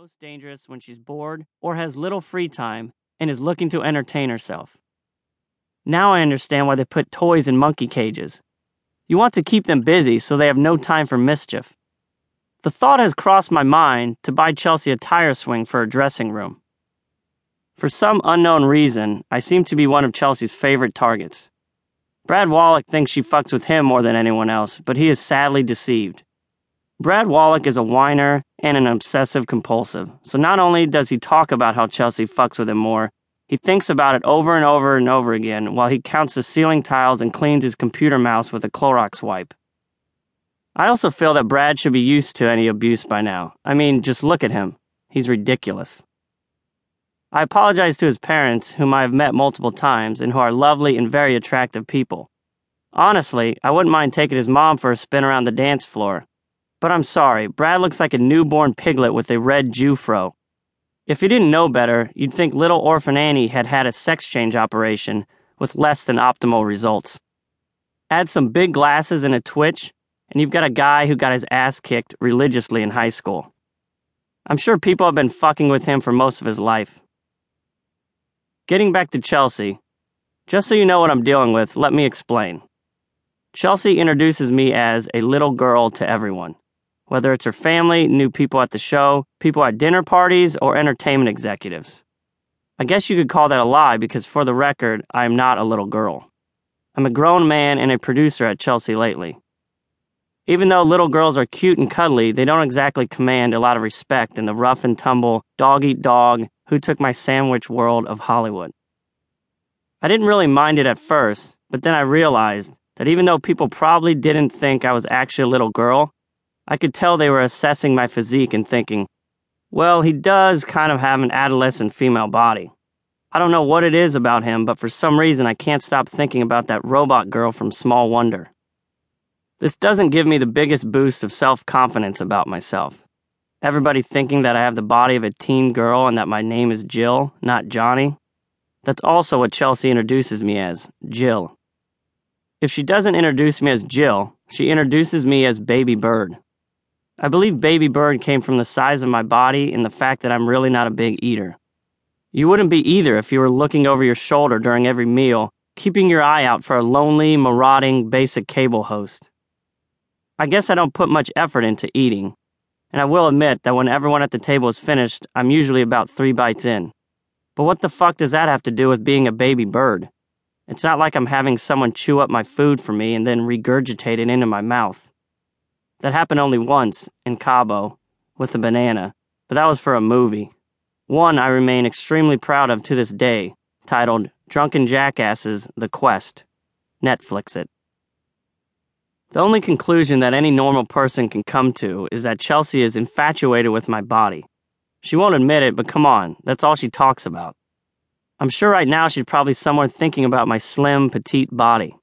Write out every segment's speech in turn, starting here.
most dangerous when she's bored or has little free time and is looking to entertain herself. Now I understand why they put toys in monkey cages. You want to keep them busy so they have no time for mischief. The thought has crossed my mind to buy Chelsea a tire swing for her dressing room. For some unknown reason, I seem to be one of Chelsea's favorite targets. Brad Wollack thinks she fucks with him more than anyone else, but he is sadly deceived. Brad Wollack is a whiner and an obsessive compulsive, so not only does he talk about how Chelsea fucks with him more, he thinks about it over and over and over again while he counts the ceiling tiles and cleans his computer mouse with a Clorox wipe. I also feel that Brad should be used to any abuse by now. I mean, just look at him. He's ridiculous. I apologize to his parents, whom I have met multiple times and who are lovely and very attractive people. Honestly, I wouldn't mind taking his mom for a spin around the dance floor, but I'm sorry, Brad looks like a newborn piglet with a red Jew fro. If you didn't know better, you'd think little orphan Annie had had a sex change operation with less than optimal results. Add some big glasses and a twitch, and you've got a guy who got his ass kicked religiously in high school. I'm sure people have been fucking with him for most of his life. Getting back to Chelsea, just so you know what I'm dealing with, let me explain. Chelsea introduces me as a little girl to everyone whether it's her family, new people at the show, people at dinner parties, or entertainment executives. I guess you could call that a lie because, for the record, I am not a little girl. I'm a grown man and a producer at Chelsea lately. Even though little girls are cute and cuddly, they don't exactly command a lot of respect in the rough and tumble, dog eat dog, who took my sandwich world of Hollywood. I didn't really mind it at first, but then I realized that even though people probably didn't think I was actually a little girl, I could tell they were assessing my physique and thinking, well, he does kind of have an adolescent female body. I don't know what it is about him, but for some reason I can't stop thinking about that robot girl from Small Wonder. This doesn't give me the biggest boost of self confidence about myself. Everybody thinking that I have the body of a teen girl and that my name is Jill, not Johnny. That's also what Chelsea introduces me as Jill. If she doesn't introduce me as Jill, she introduces me as Baby Bird. I believe baby bird came from the size of my body and the fact that I'm really not a big eater. You wouldn't be either if you were looking over your shoulder during every meal, keeping your eye out for a lonely, marauding, basic cable host. I guess I don't put much effort into eating, and I will admit that when everyone at the table is finished, I'm usually about three bites in. But what the fuck does that have to do with being a baby bird? It's not like I'm having someone chew up my food for me and then regurgitate it into my mouth. That happened only once, in Cabo, with a banana, but that was for a movie. One I remain extremely proud of to this day, titled Drunken Jackasses The Quest. Netflix it. The only conclusion that any normal person can come to is that Chelsea is infatuated with my body. She won't admit it, but come on, that's all she talks about. I'm sure right now she's probably somewhere thinking about my slim, petite body.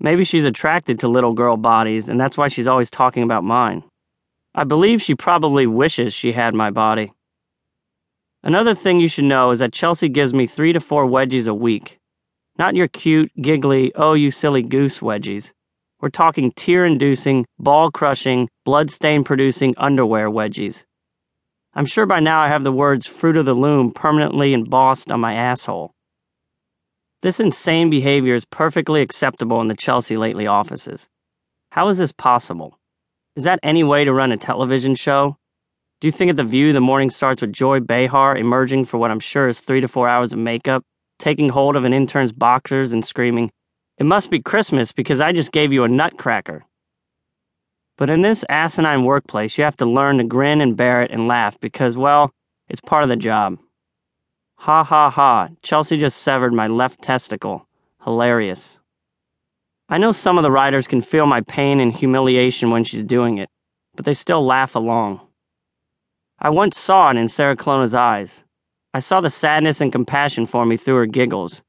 Maybe she's attracted to little girl bodies, and that's why she's always talking about mine. I believe she probably wishes she had my body. Another thing you should know is that Chelsea gives me three to four wedgies a week. Not your cute, giggly, oh, you silly goose wedgies. We're talking tear inducing, ball crushing, blood stain producing underwear wedgies. I'm sure by now I have the words Fruit of the Loom permanently embossed on my asshole. This insane behavior is perfectly acceptable in the Chelsea Lately offices. How is this possible? Is that any way to run a television show? Do you think at The View the morning starts with Joy Behar emerging for what I'm sure is three to four hours of makeup, taking hold of an intern's boxers and screaming, It must be Christmas because I just gave you a nutcracker? But in this asinine workplace, you have to learn to grin and bear it and laugh because, well, it's part of the job. Ha ha ha, Chelsea just severed my left testicle. Hilarious. I know some of the riders can feel my pain and humiliation when she's doing it, but they still laugh along. I once saw it in Sarah Colonna's eyes. I saw the sadness and compassion for me through her giggles.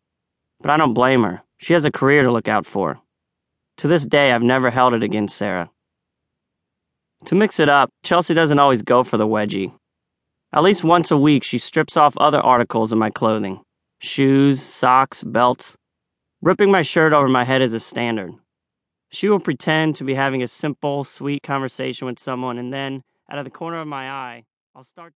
But I don't blame her. She has a career to look out for. To this day, I've never held it against Sarah. To mix it up, Chelsea doesn't always go for the wedgie. At least once a week, she strips off other articles of my clothing shoes, socks, belts. Ripping my shirt over my head is a standard. She will pretend to be having a simple, sweet conversation with someone, and then, out of the corner of my eye, I'll start